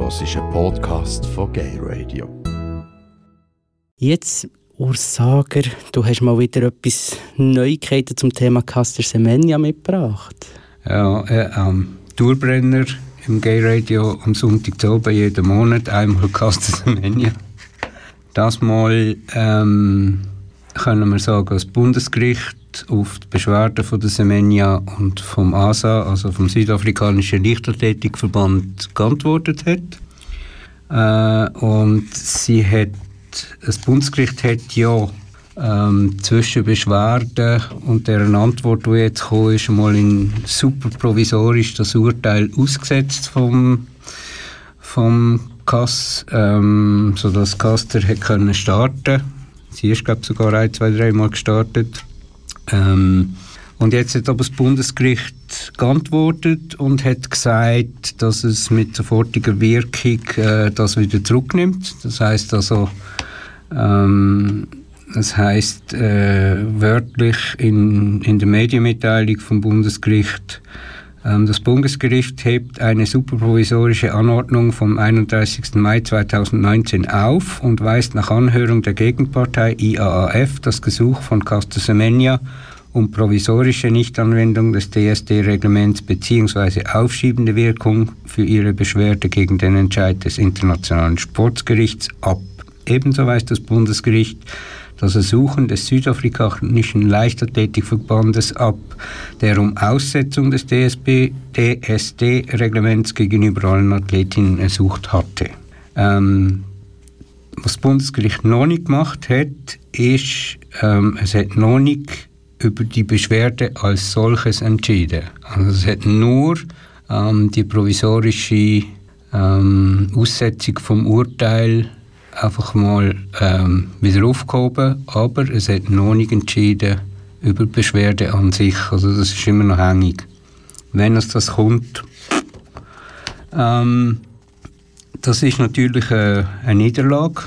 hörst einen Podcast von Gay Radio. Jetzt, Urs Sager, du hast mal wieder etwas Neuigkeiten zum Thema Caster Semenya mitgebracht. Ja, äh, ähm, Tourbrenner im Gay Radio am Sonntag zu oben, jeden Monat, einmal Caster Semenya. Das Mal ähm, können wir sagen, das Bundesgericht auf die Beschwerden von der Semenya und vom ASA, also vom Südafrikanischen Leichtathletikverband, geantwortet hat. Äh, und sie hat, das Bundesgericht hat ja ähm, zwischen Beschwerden und deren Antwort, die jetzt gekommen ist, mal in super provisorisch das Urteil ausgesetzt vom, vom Kass, ähm, sodass Caster hat können starten. Sie ist glaube sogar ein, zwei, drei Mal gestartet ähm, und jetzt hat aber das Bundesgericht geantwortet und hat gesagt, dass es mit sofortiger Wirkung äh, das wieder zurücknimmt. Das heißt also, ähm, das heißt äh, wörtlich in, in der Medienmitteilung vom Bundesgericht, das Bundesgericht hebt eine superprovisorische Anordnung vom 31. Mai 2019 auf und weist nach Anhörung der Gegenpartei IAAF das Gesuch von Castor Semenya um provisorische Nichtanwendung des DSD-Reglements bzw. aufschiebende Wirkung für ihre Beschwerde gegen den Entscheid des Internationalen Sportgerichts ab. Ebenso weist das Bundesgericht das Ersuchen des südafrikanischen Leichtathletikverbandes ab, der um Aussetzung des DSD-Reglements gegenüber allen Athletinnen ersucht hatte. Ähm, was das Bundesgericht noch nicht gemacht hat, ist, ähm, es hat noch nicht über die Beschwerde als solches entschieden. Also es hat nur ähm, die provisorische ähm, Aussetzung vom Urteil einfach mal ähm, wieder aufgehoben, aber es hat noch nicht entschieden über die Beschwerde an sich. Also das ist immer noch hängig. Wenn es das kommt, ähm, das ist natürlich eine, eine Niederlage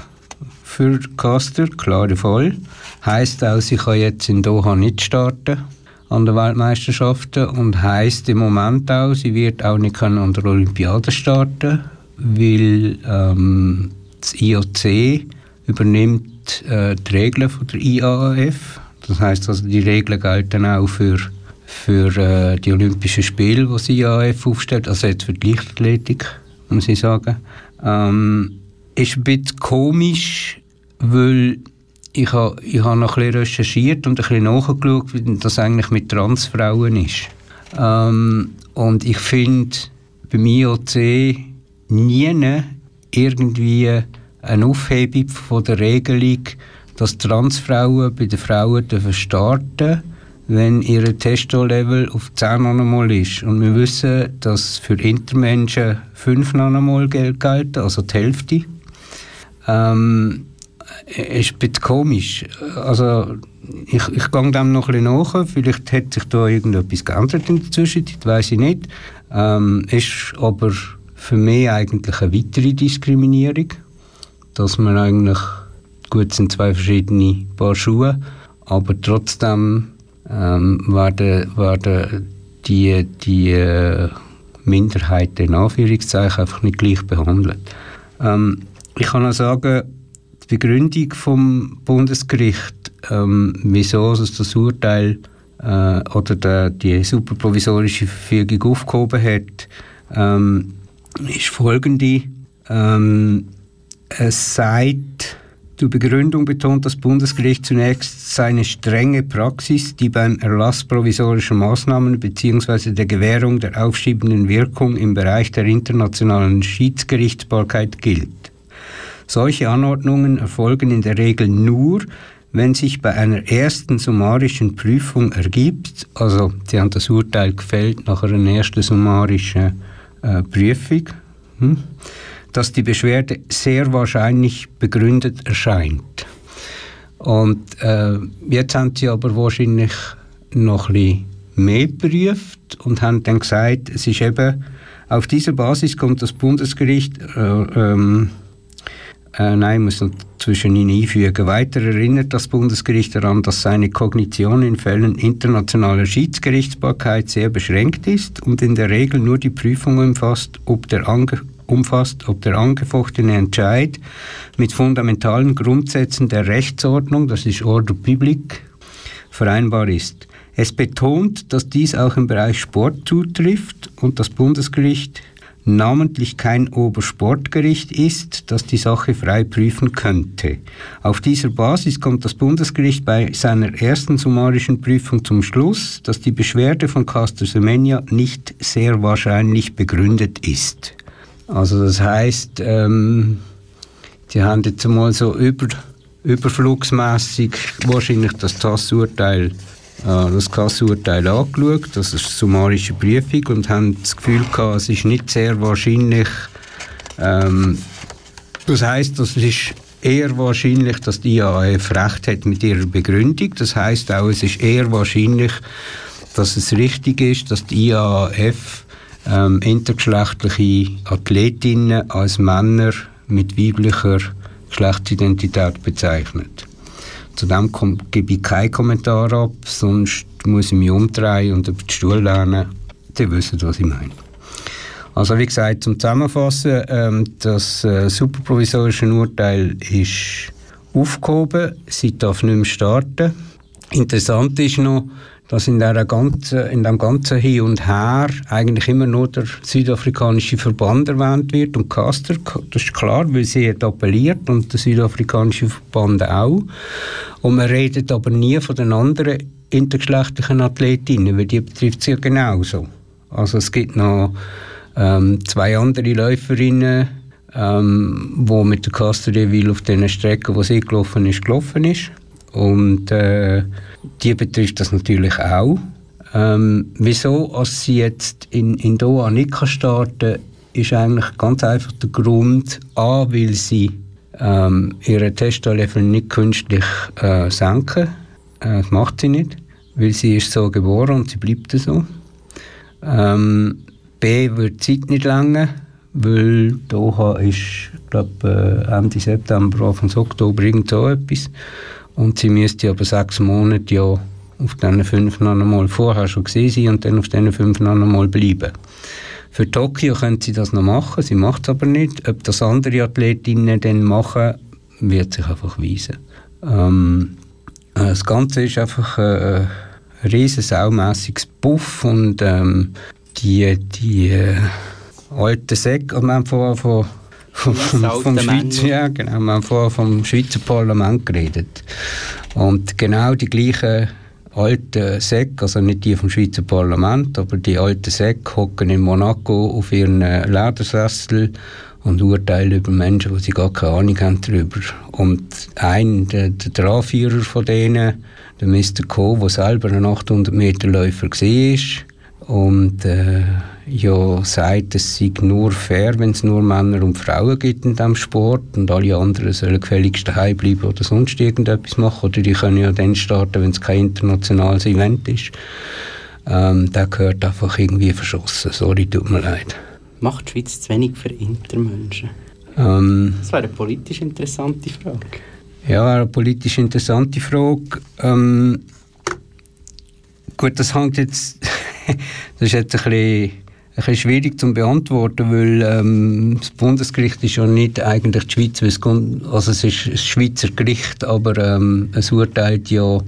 für Caster, klare Fall. Heißt auch, sie kann jetzt in Doha nicht starten an den Weltmeisterschaften und heißt im Moment auch, sie wird auch nicht an der Olympiade starten, weil ähm, das IOC übernimmt äh, die Regeln von der IAAF. Das heißt also, die Regeln gelten auch für, für äh, die Olympischen Spiele, die das IAAF aufstellt, also jetzt für die Leichtathletik, muss ich sagen. Ähm, ist ein bisschen komisch, weil ich habe ich ha noch ein bisschen recherchiert und ein bisschen nachgeschaut, wie das eigentlich mit Transfrauen ist. Ähm, und ich finde beim IOC nie irgendwie eine Aufhebung von der Regelung, dass Transfrauen bei den Frauen starten wenn ihr Testo-Level auf 10 Nanomol ist. Und wir wissen, dass für Intermenschen 5 Nanomol gelten, also die Hälfte. Ähm, ist ein bisschen komisch. Also, ich, ich gehe dem noch ein bisschen nach. Vielleicht hat sich da irgendetwas geändert in der Zwischenzeit, weiß ich nicht. Ähm, ist aber für mich eigentlich eine weitere Diskriminierung, dass man eigentlich gut sind zwei verschiedene Paar Schuhe, aber trotzdem ähm, werden, werden die, die äh, Minderheiten in Anführungszeichen einfach nicht gleich behandelt. Ähm, ich kann auch sagen, die Begründung vom Bundesgericht, ähm, wieso es das Urteil äh, oder der, die superprovisorische Verfügung aufgehoben hat, ähm, ist folgende. Ähm, sagt, zur Begründung betont das Bundesgericht zunächst seine strenge Praxis, die beim Erlass provisorischer Maßnahmen bzw. der Gewährung der aufschiebenden Wirkung im Bereich der internationalen Schiedsgerichtsbarkeit gilt. Solche Anordnungen erfolgen in der Regel nur, wenn sich bei einer ersten summarischen Prüfung ergibt, also Sie haben das Urteil gefällt nach einer ersten summarischen äh, Prüfung, hm, dass die Beschwerde sehr wahrscheinlich begründet erscheint. Und äh, jetzt haben Sie aber wahrscheinlich noch ein bisschen mehr geprüft und haben dann gesagt, es ist eben auf dieser Basis kommt das Bundesgericht äh, ähm, äh, nein, muss noch zwischen ihnen einfügen. Weiter erinnert das Bundesgericht daran, dass seine Kognition in Fällen internationaler Schiedsgerichtsbarkeit sehr beschränkt ist und in der Regel nur die Prüfung umfasst, ob der, Ange umfasst, ob der angefochtene Entscheid mit fundamentalen Grundsätzen der Rechtsordnung, das ist Order Public, vereinbar ist. Es betont, dass dies auch im Bereich Sport zutrifft und das Bundesgericht namentlich kein Obersportgericht ist, das die Sache frei prüfen könnte. Auf dieser Basis kommt das Bundesgericht bei seiner ersten summarischen Prüfung zum Schluss, dass die Beschwerde von Caster Semenya nicht sehr wahrscheinlich begründet ist. Also das heißt, ähm, die haben jetzt mal so über, überflugsmässig wahrscheinlich das TAS-Urteil das Kassurteil angeschaut, das ist summarische Prüfung und haben das Gefühl gehabt, es ist nicht sehr wahrscheinlich, ähm, das heißt, es ist eher wahrscheinlich, dass die IAF recht hat mit ihrer Begründung. Das heißt auch, es ist eher wahrscheinlich, dass es richtig ist, dass die IAF ähm, intergeschlechtliche Athletinnen als Männer mit weiblicher Geschlechtsidentität bezeichnet. Zu dem gebe ich keinen Kommentar ab, sonst muss ich mich umdrehen und über den Stuhl lernen. Die wissen, was ich meine. Also wie gesagt, zum Zusammenfassen, ähm, das äh, superprovisorische Urteil ist aufgehoben, sie darf nicht mehr starten. Interessant ist noch, dass in, der ganzen, in dem ganzen Hin und Her eigentlich immer nur der südafrikanische Verband erwähnt wird und Caster, das ist klar, weil sie hat appelliert und der südafrikanische Verband auch. Und man redet aber nie von den anderen intergeschlechtlichen Athletinnen, weil die betrifft sie ja genauso. Also es gibt noch ähm, zwei andere Läuferinnen, ähm, wo mit der Caster auf den Strecken, wo sie gelaufen ist, gelaufen ist. Und äh, die betrifft das natürlich auch. Ähm, wieso als sie jetzt in, in Doha nicht starten ist eigentlich ganz einfach der Grund, A, weil sie ähm, ihre Testolevel nicht künstlich äh, senken. Äh, das macht sie nicht, weil sie ist so geboren und sie bleibt so. Ähm, B, wird die Zeit nicht länger, weil Doha ist, glaube äh, Ende September, Anfang Oktober, irgend so etwas. Und sie müsste aber sechs Monate ja auf diesen fünf noch einmal vorher schon gesehen sein und dann auf diesen fünf noch einmal bleiben. Für Tokio können sie das noch machen, sie macht es aber nicht. Ob das andere Athletinnen dann machen, wird sich einfach weisen. Ähm, äh, das Ganze ist einfach äh, ein riesen saumässiges Puff und ähm, die, die äh, alten Säcke, haben vorher von vom, vom, Schweizer, ja, genau, wir haben vorher vom Schweizer Parlament geredet. Und genau die gleichen alten Säcke, also nicht die vom Schweizer Parlament, aber die alten Säcke hocken in Monaco auf ihren Ledersessel und urteilen über Menschen, die sie gar keine Ahnung haben darüber. Und ein, der, der Anführer von denen, der Mr. Co., der selber ein 800 Meter Läufer war, und äh, ja sagt, es sei nur fair, wenn es nur Männer und Frauen gibt in diesem Sport und alle anderen sollen gefälligst daheim bleiben oder sonst irgendetwas machen oder die können ja dann starten, wenn es kein internationales Event ist. Ähm, der gehört einfach irgendwie verschossen. Sorry, tut mir leid. Macht die Schweiz zu wenig für Intermenschen? Ähm, das wäre eine politisch interessante Frage. Ja, eine politisch interessante Frage. Ähm, gut, das hängt jetzt... das ist jetzt ein bisschen bisschen schwierig zu beantworten, weil ähm, das Bundesgericht ist ja nicht eigentlich die Schweiz, also es ist ein Schweizer Gericht, aber ähm, es urteilt ja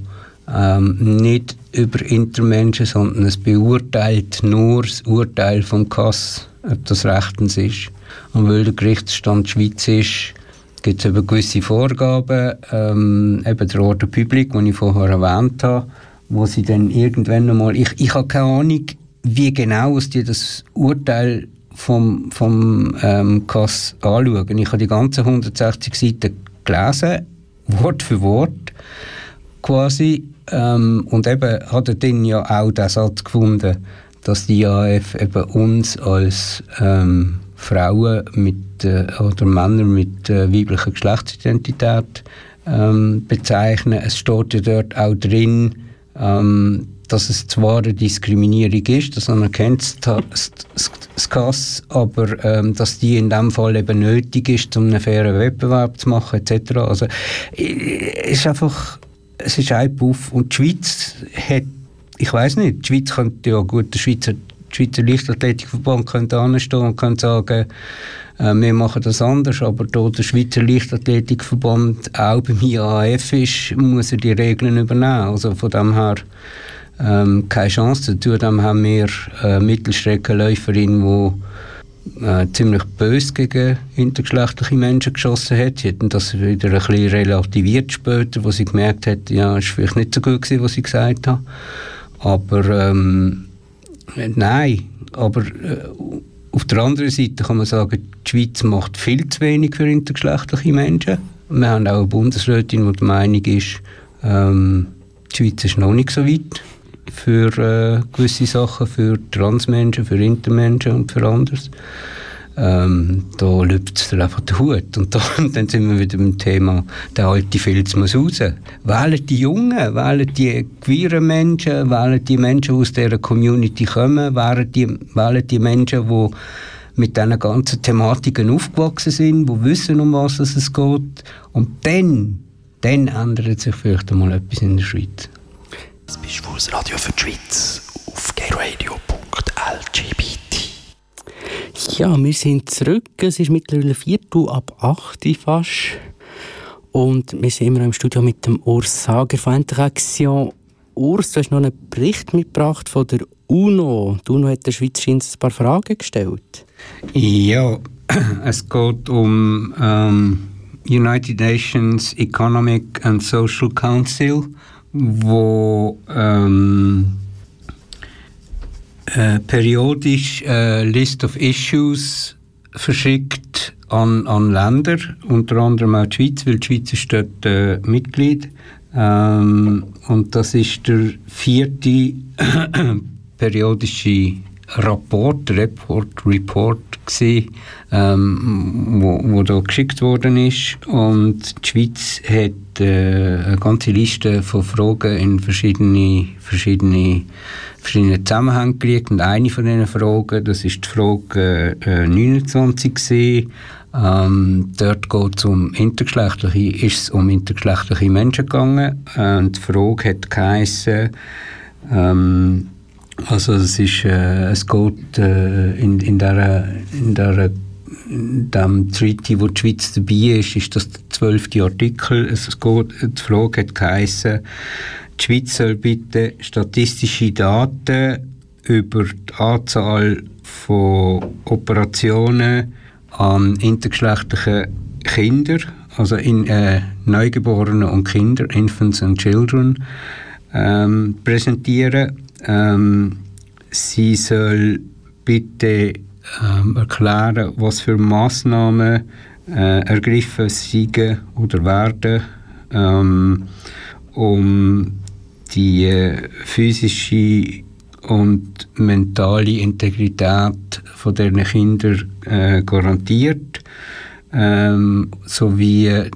ähm, nicht über Intermenschen, sondern es beurteilt nur das Urteil vom Kass, ob das rechtens ist. Und weil der Gerichtsstand Schweiz ist, gibt es eben gewisse Vorgaben, ähm, eben der Order Public, den ich vorher erwähnt habe, wo sie dann irgendwann einmal, ich, ich habe keine Ahnung, wie genau die das Urteil vom, vom ähm, Kass anschauen. Ich habe die ganzen 160 Seiten gelesen, Wort für Wort quasi. Ähm, und eben hat er dann ja auch den Satz gefunden, dass die IAF eben uns als ähm, Frauen mit, äh, oder Männer mit äh, weiblicher Geschlechtsidentität ähm, bezeichnen. Es steht ja dort auch drin, ähm, dass es zwar eine Diskriminierung ist, das anerkennt das, KAS, aber ähm, dass die in dem Fall eben nötig ist, um einen fairen Wettbewerb zu machen etc. Also es ist einfach, es ist ein Puff und die Schweiz hat, ich weiß nicht, die Schweiz könnte ja gut, der Schweizer Schweizer Leichtathletikverband könnte anstehen und könnte sagen, äh, wir machen das anders, aber da der Schweizer Leichtathletikverband auch beim IAF ist, muss er die Regeln übernehmen. Also von dem her ähm, keine Chance. Zudem haben wir eine Mittelstreckenläuferin, die äh, ziemlich böse gegen intergeschlechtliche Menschen geschossen hat. Sie hat das wieder ein bisschen relativiert später, wo sie gemerkt hat, ja, es war vielleicht nicht so gut gewesen, was sie gesagt hat. Aber ähm, nein, aber äh, auf der anderen Seite kann man sagen, die Schweiz macht viel zu wenig für intergeschlechtliche Menschen. Wir haben auch eine Bundesrätin, die der Meinung ist, ähm, die Schweiz ist noch nicht so weit für äh, gewisse Sachen, für Transmenschen, für Intermenschen und für anderes. Ähm, da lübt es einfach der Hut. Und, da, dann sind wir wieder beim Thema, der alte Filz muss raus. Wählen die Jungen, wählen die queeren Menschen, wählen die Menschen, die aus dieser Community kommen, wählen die, wählen die Menschen, die mit diesen ganzen Thematiken aufgewachsen sind, die wissen, um was es geht. Und dann, dann ändert sich vielleicht einmal etwas in der Schweiz. Das bist das Radio für die Schweiz auf gayradio.lgbt. Ja, wir sind zurück. Es ist mittlerweile Viertel ab 8 Uhr fast. Und wir sind immer im Studio mit dem Urs Sager von Interaction. Urs, du hast noch einen Bericht mitgebracht von der UNO. Die UNO hat der Schweiz ein paar Fragen gestellt. Ja, es geht um ähm, United Nations Economic and Social Council, wo ähm, äh, periodisch äh, List of Issues verschickt an, an Länder, unter anderem auch die Schweiz, weil die Schweiz ist dort äh, Mitglied. Ähm, und das ist der vierte periodische Rapport, Report, Report gewesen, ähm, wo, wo da geschickt worden ist. Und die Schweiz hat äh, eine ganze Liste von Fragen in verschiedene, verschiedene, verschiedene Zusammenhänge gelegt. Und eine von diesen Fragen, das ist die Frage äh, 29 gewesen, ähm, dort geht es um intergeschlechtliche, ist es um intergeschlechtliche Menschen gegangen. Und die Frage hat geheissen, ähm, also es ist, äh, es geht äh, in, in der, in der dem Treaty, wo die Schweiz dabei ist, ist das der zwölfte Artikel. Es geht, die Frage hat geheissen, die Schweiz soll bitte statistische Daten über die Anzahl von Operationen an intergeschlechtlichen Kindern, also in äh, Neugeborenen und Kinder, Infants and Children, ähm, präsentieren ähm, sie soll bitte ähm, erklären, was für Massnahmen äh, ergriffen sind oder werden, ähm, um die äh, physische und mentale Integrität von diesen Kindern äh, garantiert, ähm, sowie äh,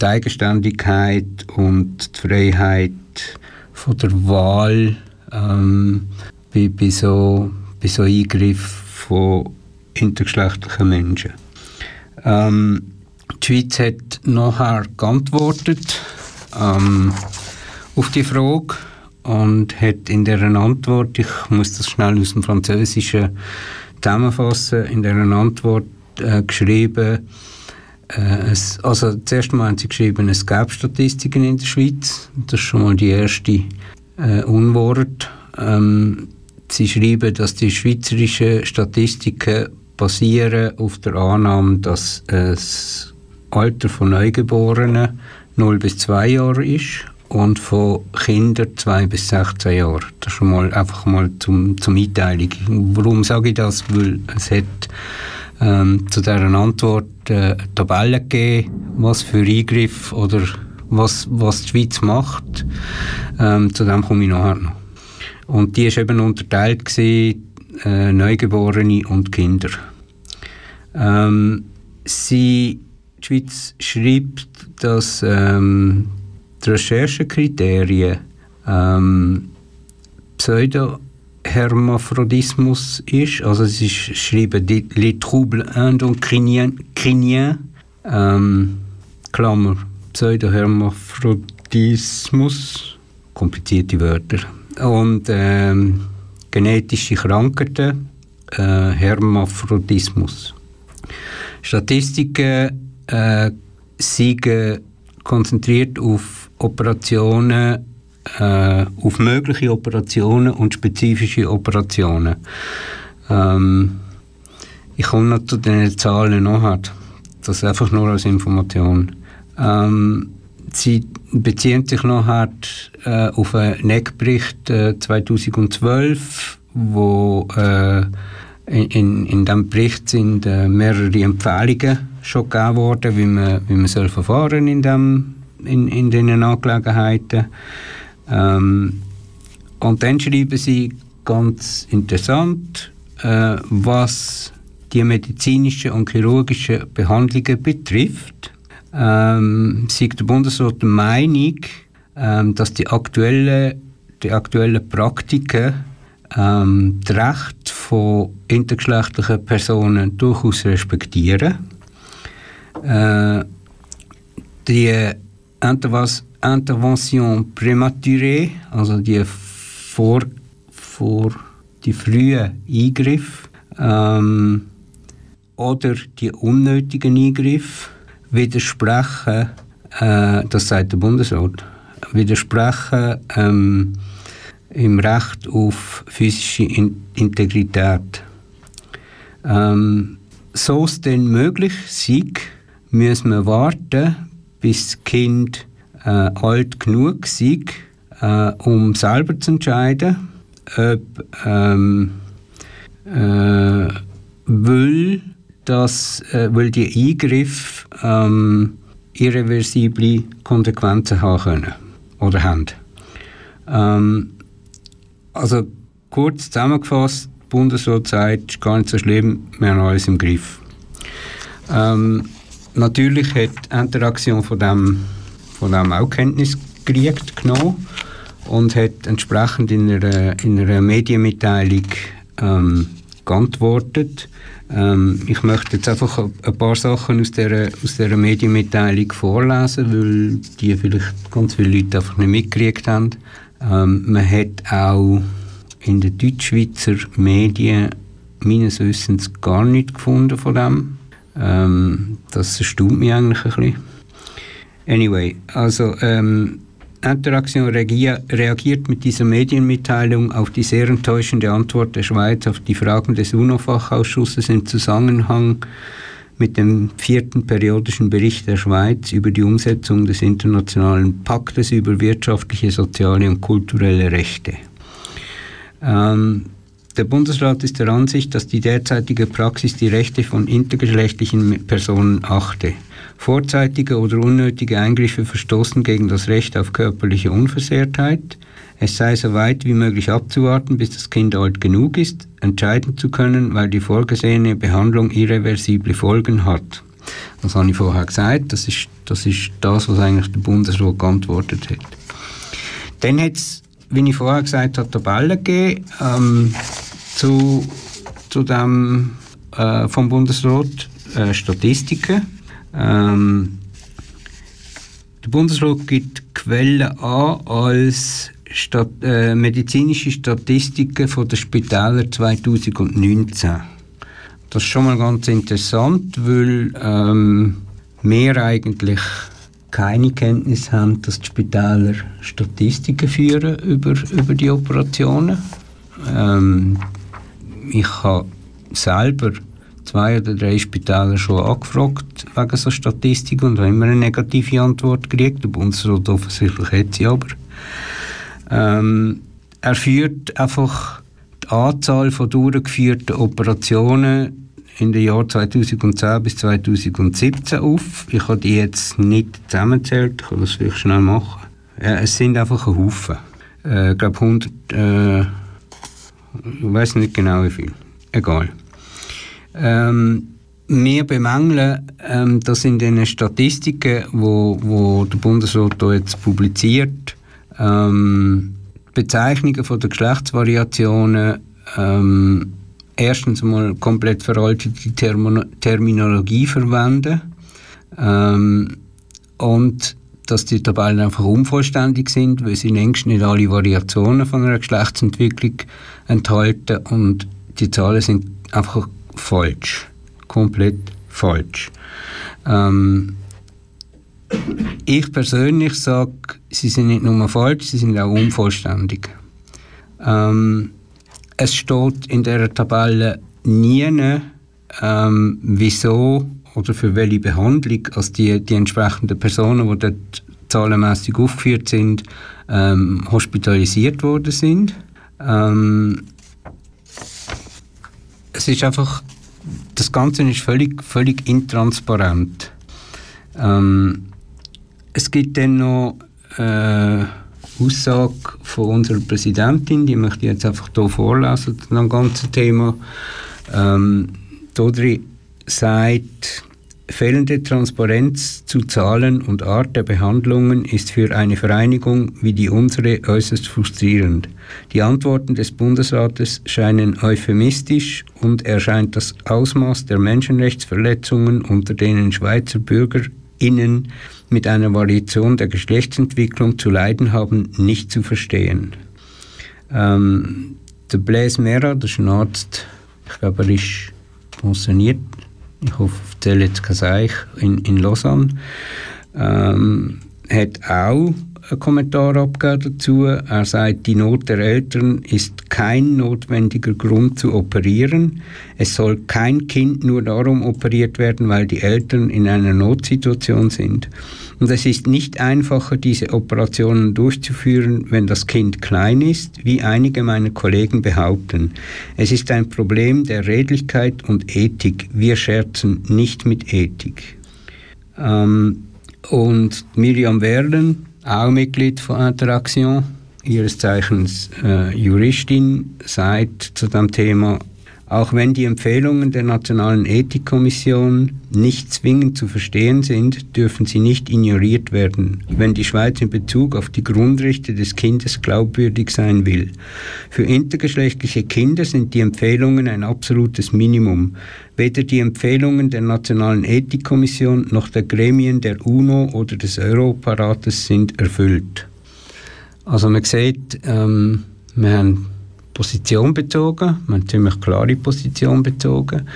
die Eigenständigkeit und die Freiheit von der Wahl ähm, bei, bei, so, bei so Eingriffen von intergeschlechtlichen Menschen. Ähm, die Schweiz hat nachher geantwortet ähm, auf die Frage und hat in deren Antwort, ich muss das schnell aus dem Französischen zusammenfassen, in deren Antwort äh, geschrieben, äh, es, also zuerst mal haben sie geschrieben, es gäbe Statistiken in der Schweiz. Das ist schon mal die erste äh, Unwort. Ähm, sie schreiben, dass die schweizerischen Statistiken basieren auf der Annahme, dass das Alter von Neugeborenen 0 bis 2 Jahre ist und von Kindern 2 bis 16 Jahre. Das ist schon mal einfach mal zum, zum Einteilung. Warum sage ich das? Weil es hat ähm, zu dieser Antwort äh, Tabellen gegeben, was für Eingriff oder was, was die Schweiz macht. Ähm, zu dem komme ich nachher noch. Und die war eben unterteilt, gewesen, äh, Neugeborene und Kinder. Ähm, sie, die Schweiz schreibt, dass ähm, die Recherchekriterien ähm, Pseudo-Hermaphrodismus ist. Also sie schreiben «les troubles endocriniens», ähm, Klammer, Pseudohermaphrodismus, komplizierte Wörter. Und ähm, genetische Krankheiten, äh, Hermaphrodismus. Statistiken äh, sind konzentriert auf Operationen, äh, auf mögliche Operationen und spezifische Operationen. Ähm, ich komme noch zu den Zahlen nachher. Das einfach nur als Information. Ähm, sie beziehen sich nachher äh, auf einen NEC-Bericht äh, 2012, wo äh, in, in diesem Bericht sind äh, mehrere Empfehlungen schon gegeben worden, wie man, wie man soll verfahren in, dem, in, in diesen Angelegenheiten. Ähm, und dann schreiben sie ganz interessant, äh, was die medizinischen und chirurgischen Behandlungen betrifft, ähm, sieht der Bundesrat der Meinung, ähm, dass die aktuellen, die aktuellen Praktiken ähm, das Recht von intergeschlechtlichen Personen durchaus respektieren. Äh, die Intervention prématurée, also die vor, vor die frühen Eingriffe, ähm, oder die unnötigen Eingriffe widersprechen, äh, das sagt der Bundesrat, widersprechen ähm, im Recht auf physische In Integrität. Ähm, so es denn möglich sei, müssen wir warten, bis das Kind äh, alt genug sei, äh, um selber zu entscheiden, ob ähm, äh, will dass, äh, weil die Eingriffe ähm, irreversible Konsequenzen haben können oder haben. Ähm, also kurz zusammengefasst, der Bundesrat sagt, ist gar nicht so schlimm, wir haben alles im Griff. Ähm, natürlich hat die Interaktion von dem, von dem auch Kenntnis gekriegt, genommen und hat entsprechend in einer, in einer Medienmitteilung ähm, geantwortet. Ähm, ich möchte jetzt einfach ein paar Sachen aus dieser, aus dieser Medienmitteilung vorlesen, weil die vielleicht ganz viele Leute einfach nicht mitgekriegt haben. Ähm, man hat auch in den Deutschschweizer Medien meines Wissens gar nichts gefunden von dem. Ähm, das erstaunt mich eigentlich ein bisschen. Anyway, also ähm, Interaktion reagiert mit dieser Medienmitteilung auf die sehr enttäuschende Antwort der Schweiz auf die Fragen des UNO-Fachausschusses im Zusammenhang mit dem vierten periodischen Bericht der Schweiz über die Umsetzung des Internationalen Paktes über wirtschaftliche, soziale und kulturelle Rechte. Ähm, der Bundesrat ist der Ansicht, dass die derzeitige Praxis die Rechte von intergeschlechtlichen Personen achte. Vorzeitige oder unnötige Eingriffe verstoßen gegen das Recht auf körperliche Unversehrtheit. Es sei so weit wie möglich abzuwarten, bis das Kind alt genug ist, entscheiden zu können, weil die vorgesehene Behandlung irreversible Folgen hat. Das habe ich vorher gesagt, das ist das, ist das was eigentlich der Bundesrat geantwortet hat. Dann hat es, wie ich vorher gesagt habe, Tabellen gegeben ähm, zu, zu dem äh, vom Bundesrat, äh, Statistiken ähm, der Bundesrat gibt Quellen an als Stat äh, medizinische Statistiken von den Spitälern 2019. Das ist schon mal ganz interessant, weil ähm, wir eigentlich keine Kenntnis haben, dass die Spitäler Statistiken führen über, über die Operationen. Ähm, ich habe selber zwei oder drei Spitäler schon angefragt wegen so Statistik und haben immer eine negative Antwort gekriegt. Der Bundesrat offensichtlich hat sie aber. Ähm, er führt einfach die Anzahl von durchgeführten Operationen in den Jahren 2010 bis 2017 auf. Ich habe die jetzt nicht zusammenzählt, ich kann das vielleicht schnell machen. Ja, es sind einfach ein Haufen. Äh, ich glaube 100, äh, ich weiß nicht genau wie viel. Egal. Ähm, wir bemängeln, ähm, dass in den Statistiken, wo, wo der Bundesrat jetzt publiziert, ähm, Bezeichnungen von der Geschlechtsvariationen ähm, erstens einmal komplett veraltete Term Terminologie verwenden ähm, und dass die Tabellen einfach unvollständig sind, weil sie längst nicht alle Variationen von einer Geschlechtsentwicklung enthalten und die Zahlen sind einfach falsch, komplett falsch. Ähm, ich persönlich sage, sie sind nicht nur falsch, sie sind auch unvollständig. Ähm, es steht in der Tabelle nie, ähm, wieso oder für welche Behandlung als die, die entsprechenden Personen, die dort zahlenmässig aufgeführt sind, ähm, hospitalisiert worden sind. Ähm, es ist einfach, das Ganze ist völlig, völlig intransparent. Ähm, es gibt dann noch äh, Aussage von unserer Präsidentin, die möchte ich jetzt einfach hier vorlesen, zu dem ganzen Thema. Ähm, Dodri sagt, fehlende Transparenz zu Zahlen und Art der Behandlungen ist für eine Vereinigung wie die unsere äußerst frustrierend. Die Antworten des Bundesrates scheinen euphemistisch und erscheint das Ausmaß der Menschenrechtsverletzungen, unter denen Schweizer BürgerInnen mit einer Variation der Geschlechtsentwicklung zu leiden haben, nicht zu verstehen. Ähm, der Blaise Mera, das ist ein Arzt, ich glaube, er ist pensioniert, hoffe, ich in, in Lausanne, ähm, hat auch Kommentar abgegeben dazu. Er sagt, die Not der Eltern ist kein notwendiger Grund zu operieren. Es soll kein Kind nur darum operiert werden, weil die Eltern in einer Notsituation sind. Und es ist nicht einfacher, diese Operationen durchzuführen, wenn das Kind klein ist, wie einige meiner Kollegen behaupten. Es ist ein Problem der Redlichkeit und Ethik. Wir scherzen nicht mit Ethik. Ähm, und Miriam Werden, auch Mitglied von Interaction, ihres Zeichens äh, Juristin, sagt zu dem Thema, auch wenn die Empfehlungen der Nationalen Ethikkommission nicht zwingend zu verstehen sind, dürfen sie nicht ignoriert werden, wenn die Schweiz in Bezug auf die Grundrechte des Kindes glaubwürdig sein will. Für intergeschlechtliche Kinder sind die Empfehlungen ein absolutes Minimum. Weder die Empfehlungen der Nationalen Ethikkommission noch der Gremien der UNO oder des Europarates sind erfüllt. Also man sieht, ähm, wir haben Position bezogen, wir haben eine ziemlich klare Position bezogen.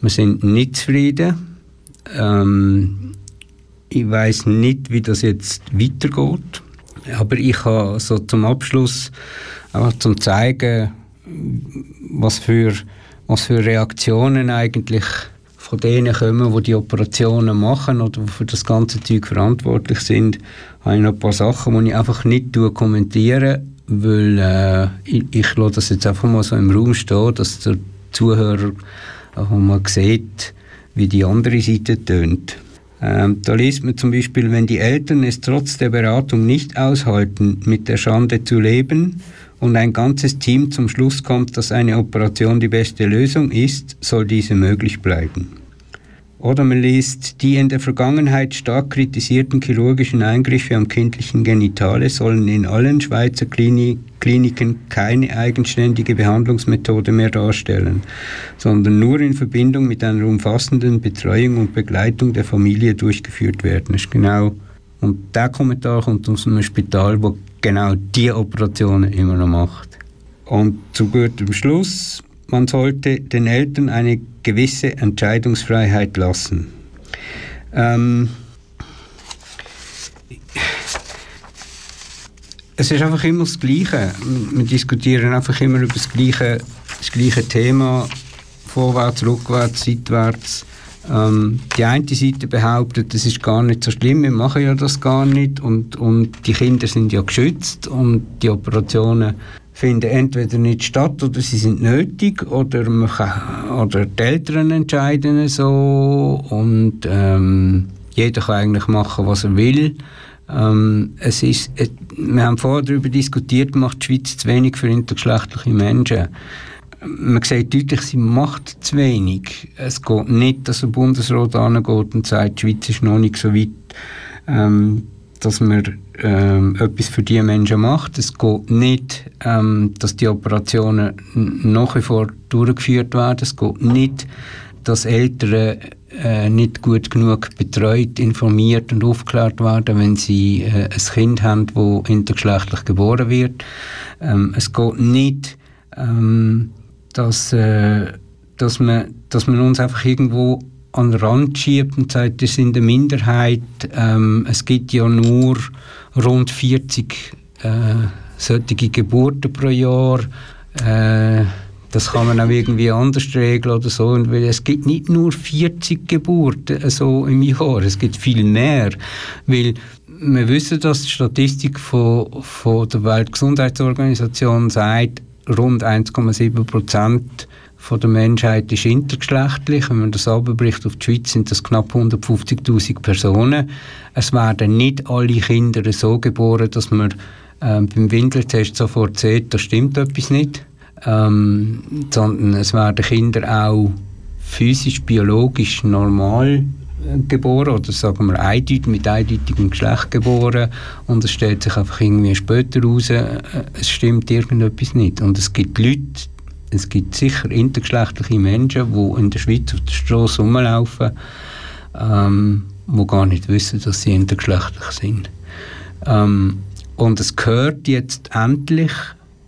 Wir sind nicht zufrieden. Ähm, ich weiß nicht, wie das jetzt weitergeht, aber ich habe so zum Abschluss einfach zum zeigen, was für, was für Reaktionen eigentlich von denen kommen, die die Operationen machen oder für das ganze Zeug verantwortlich sind, habe ich noch ein paar Sachen, die ich einfach nicht kommentiere, weil äh, ich, ich lasse das jetzt einfach mal so im Raum stehen, dass der Zuhörer auch mal sieht, wie die andere Seite tönt. Ähm, da liest man zum Beispiel, wenn die Eltern es trotz der Beratung nicht aushalten, mit der Schande zu leben und ein ganzes Team zum Schluss kommt, dass eine Operation die beste Lösung ist, soll diese möglich bleiben. Oder man liest, die in der Vergangenheit stark kritisierten chirurgischen Eingriffe am kindlichen Genitale sollen in allen Schweizer Klinik Kliniken keine eigenständige Behandlungsmethode mehr darstellen, sondern nur in Verbindung mit einer umfassenden Betreuung und Begleitung der Familie durchgeführt werden. Das ist genau und der Kommentar kommt aus einem Spital, wo genau diese Operationen immer noch macht. Und zu gutem Schluss man sollte den Eltern eine gewisse Entscheidungsfreiheit lassen. Ähm, es ist einfach immer das Gleiche. Wir diskutieren einfach immer über das gleiche, das gleiche Thema, vorwärts, rückwärts, seitwärts. Ähm, die eine Seite behauptet, das ist gar nicht so schlimm, wir machen ja das gar nicht und, und die Kinder sind ja geschützt und die Operationen finden entweder nicht statt oder sie sind nötig oder, man kann, oder die Eltern entscheiden so und ähm, jeder kann eigentlich machen, was er will. Ähm, es ist, äh, wir haben vorher darüber diskutiert, macht die Schweiz zu wenig für intergeschlechtliche Menschen. Man sieht deutlich, sie macht zu wenig. Es geht nicht, dass ein Bundesrat angeht und sagt, die Schweiz ist noch nicht so weit, ähm, dass man ähm, etwas für diese Menschen macht. Es geht nicht, ähm, dass die Operationen nach wie vor durchgeführt werden. Es geht nicht, dass Eltern äh, nicht gut genug betreut, informiert und aufgeklärt werden, wenn sie äh, ein Kind haben, das intergeschlechtlich geboren wird. Ähm, es geht nicht, ähm, dass, äh, dass, man, dass man uns einfach irgendwo an den Rand schiebt und sagt, wir sind eine Minderheit. Ähm, es gibt ja nur rund 40 äh, solche Geburten pro Jahr. Äh, das kann man auch irgendwie anders regeln oder so. Und es gibt nicht nur 40 Geburten äh, so im Jahr, es gibt viel mehr. Weil wir wissen, dass die Statistik von, von der Weltgesundheitsorganisation sagt, rund 1,7 Prozent von der Menschheit ist intergeschlechtlich. Wenn man das abbricht auf die Schweiz, sind das knapp 150.000 Personen. Es werden nicht alle Kinder so geboren, dass man äh, beim Windeltest sofort sieht, da stimmt etwas nicht ähm, sondern es werden Kinder auch physisch, biologisch normal äh, geboren oder sagen wir eindeutig, mit eindeutigem Geschlecht geboren und es stellt sich einfach irgendwie später heraus, äh, es stimmt irgendetwas nicht. Und es gibt Leute, es gibt sicher intergeschlechtliche Menschen, die in der Schweiz auf der Straße rumlaufen, ähm, die gar nicht wissen, dass sie intergeschlechtlich sind. Ähm, und es gehört jetzt endlich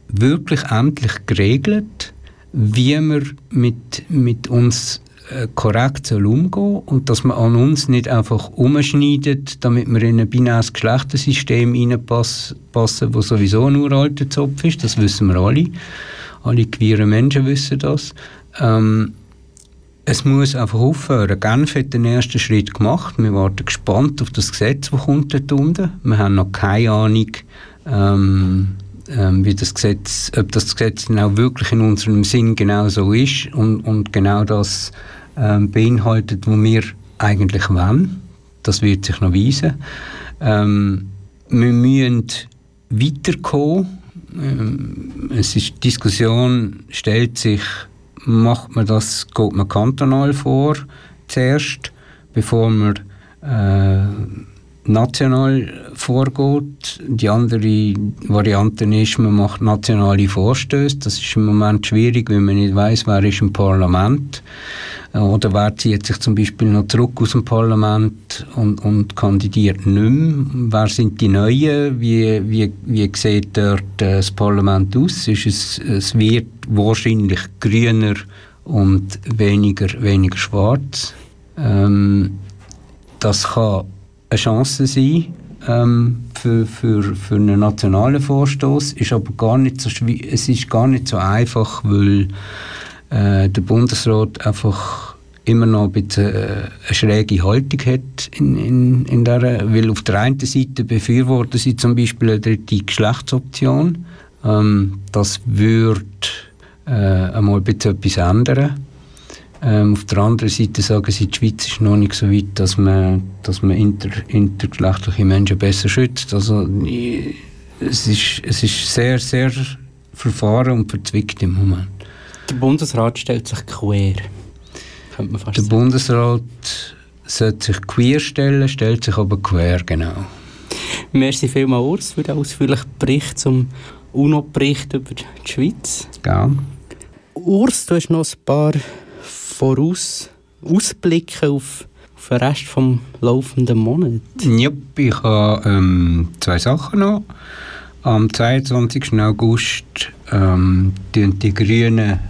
wirklich endlich geregelt, wie wir mit, mit uns äh, korrekt soll umgehen und dass man an uns nicht einfach umschneidet, damit wir in ein binäres Geschlechtersystem reinpassen, das sowieso nur alter Zopf ist. Das wissen wir alle. Alle queeren Menschen wissen das. Ähm, es muss einfach aufhören. Genf hat den ersten Schritt gemacht. Wir warten gespannt auf das Gesetz, das kommt dort unten. Wir haben noch keine Ahnung, ähm, ähm, wie das Gesetz, ob das Gesetz auch wirklich in unserem Sinn genau so ist und, und genau das ähm, beinhaltet, was wir eigentlich wollen. Das wird sich noch weisen. Ähm, wir müssen weiterkommen. Ähm, es ist, Diskussion stellt sich, macht man das, geht man kantonal vor zuerst, bevor man äh, national vorgeht. Die andere Variante ist, man macht nationale Vorstöße. Das ist im Moment schwierig, wenn man nicht weiß, wer ist im Parlament oder wer zieht sich zum Beispiel noch zurück aus dem Parlament und, und kandidiert nicht mehr. Wer sind die Neuen? Wie, wie, wie sieht dort das Parlament aus? Ist es, es wird wahrscheinlich grüner und weniger, weniger schwarz. Ähm, das kann eine Chance sein ähm, für, für, für einen nationalen Vorstoß, ist aber gar nicht so es ist gar nicht so einfach, weil äh, der Bundesrat einfach immer noch ein bisschen äh, eine schräge Haltung hat in, in, in der, weil auf der einen Seite befürworten sie zum Beispiel eine dritte Geschlechtsoption. Ähm, das würde äh, einmal ein bisschen etwas ändern. Ähm, auf der anderen Seite sagen sie, die Schweiz ist noch nicht so weit, dass man, dass man inter, intergeschlechtliche Menschen besser schützt. Also, es, ist, es ist sehr, sehr verfahren und verzwickt im Moment. Der Bundesrat stellt sich quer. Könnte man fast Der sagen. Bundesrat sollte sich queer stellen, stellt sich aber quer, genau. Merci vielmals, Urs, für den ausführlichen Bericht zum UNO-Bericht über die Schweiz. Gerne. Urs, du hast noch ein paar voraus ausblicken auf, auf den Rest des laufenden Monats? Ja, ich habe ähm, zwei Sachen noch. Am 22. August ähm, die Grünen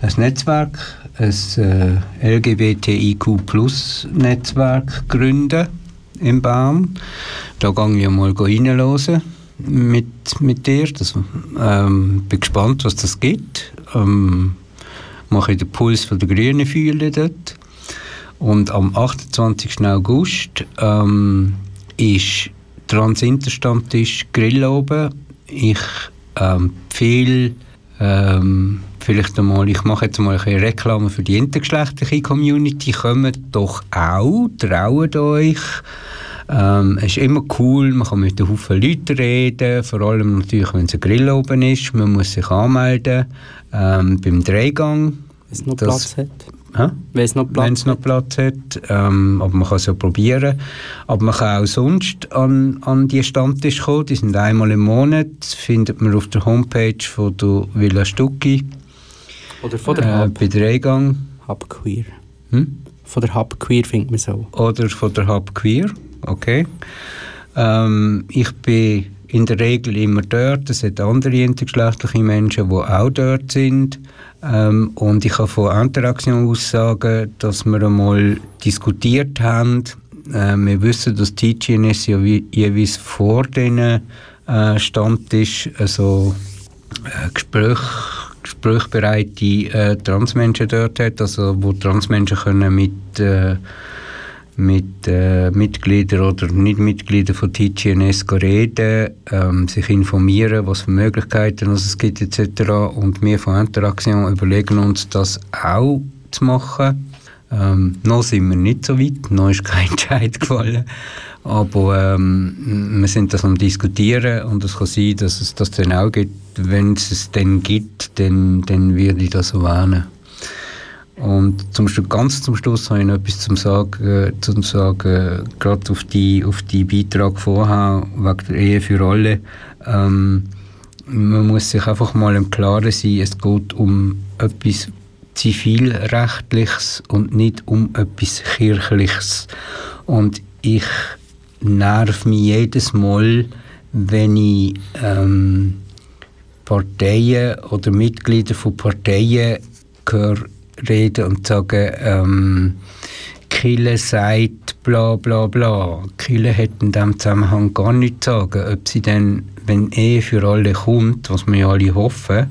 ein Netzwerk, ein äh, LGBTIQ-Plus-Netzwerk gründen in Baum. Da gehe ich mal reinhören mit, mit dir. Das, ähm, bin gespannt, was das gibt. Ähm, mache ich den Puls von der Grünen fühlen dort. Und am 28. August ähm, ist Transinterstammtisch Grill oben. Ich ähm, empfehle ähm, vielleicht einmal, ich mache jetzt mal eine Reklame für die intergeschlechtliche Community. Kommt doch auch, traut euch. Ähm, es ist immer cool, man kann mit Haufen Leuten reden, vor allem natürlich, wenn es ein Grill oben ist. Man muss sich anmelden ähm, beim Dreigang. Wenn es noch Platz hat. Wenn es noch Platz, noch Platz hat. Ähm, aber man kann es ja probieren. Aber man kann auch sonst an, an die Stammtisch kommen. Die sind einmal im Monat. Das findet man auf der Homepage von der Villa Stucki. Oder von der äh, Hub. Bei Dreigang. Hub Queer. Hm? Von der Hub Queer findet man so. Oder von der Hub Queer, okay. Ähm, ich bin in der Regel immer dort. Es hat andere intergeschlechtliche Menschen, die auch dort sind. Ähm, und ich kann von Interaktion aus sagen, dass wir einmal diskutiert haben. Äh, wir wissen, dass TGNS ja jeweils vor denen äh, stand ist, also äh, Gespräch, gesprächbereite äh, Transmenschen dort hat, also wo Transmenschen können mit äh, mit äh, Mitgliedern oder Nicht-Mitgliedern von TGNS reden, ähm, sich informieren, was für Möglichkeiten es gibt etc. Und wir von Interaktion überlegen uns, das auch zu machen. Ähm, noch sind wir nicht so weit, noch ist kein Entscheid gefallen. Aber ähm, wir sind das am diskutieren und es kann sein, dass es das dann auch gibt. Wenn es es dann gibt, dann, dann würde ich das erwähnen. Und zum, ganz zum Schluss habe ich noch etwas zum Sagen, zum sagen gerade auf die, auf die Beitrag vorher, wegen der Ehe für alle. Ähm, man muss sich einfach mal im Klaren sein, es geht um etwas Zivilrechtliches und nicht um etwas Kirchliches. Und ich nerv mich jedes Mal, wenn ich ähm, Parteien oder Mitglieder von Parteien höre, reden und sagen, ähm, Kille sagt bla bla bla. Kille hat in diesem Zusammenhang gar nichts zu sagen, ob sie dann, wenn Ehe für alle kommt, was wir ja alle hoffen,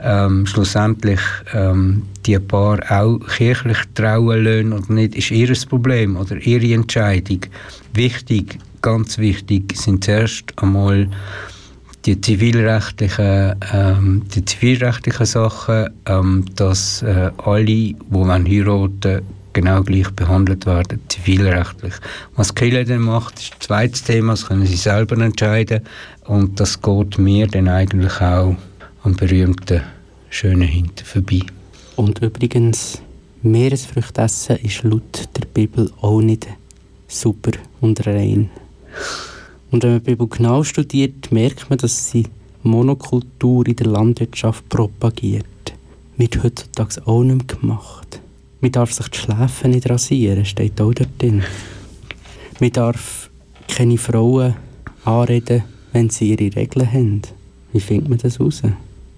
ähm, schlussendlich ähm, die Paar auch kirchlich trauen lassen oder nicht, ist ihr Problem oder ihre Entscheidung. Wichtig, ganz wichtig, sind zuerst einmal die zivilrechtlichen, ähm, die zivilrechtlichen Sachen, ähm, dass äh, alle, die heiraten genau gleich behandelt werden, zivilrechtlich. Was Kille dann macht, ist ein zweites Thema, das können sie selber entscheiden und das geht mir dann eigentlich auch am berühmten schönen Hinten vorbei. Und übrigens, Meeresfrüchte essen ist laut der Bibel auch nicht super und rein. Und wenn man Bibel genau studiert, merkt man, dass sie Monokultur in der Landwirtschaft propagiert. Wird heutzutage auch nicht mehr gemacht. Man darf sich die Schläfen nicht rasieren, steht auch dort drin. Man darf keine Frauen anreden, wenn sie ihre Regeln haben. Wie findet man das raus?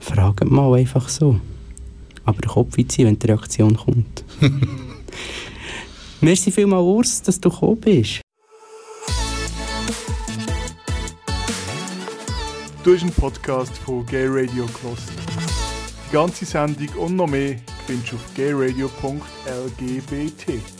Fragt mal einfach so. Aber den Kopf einziehen, wenn die Reaktion kommt. Merci vielmals, Urs, dass du gekommen bist. Du hast einen Podcast von Gay Radio gehört. Die ganze Sendung und noch mehr findest du auf gayradio.lgbt.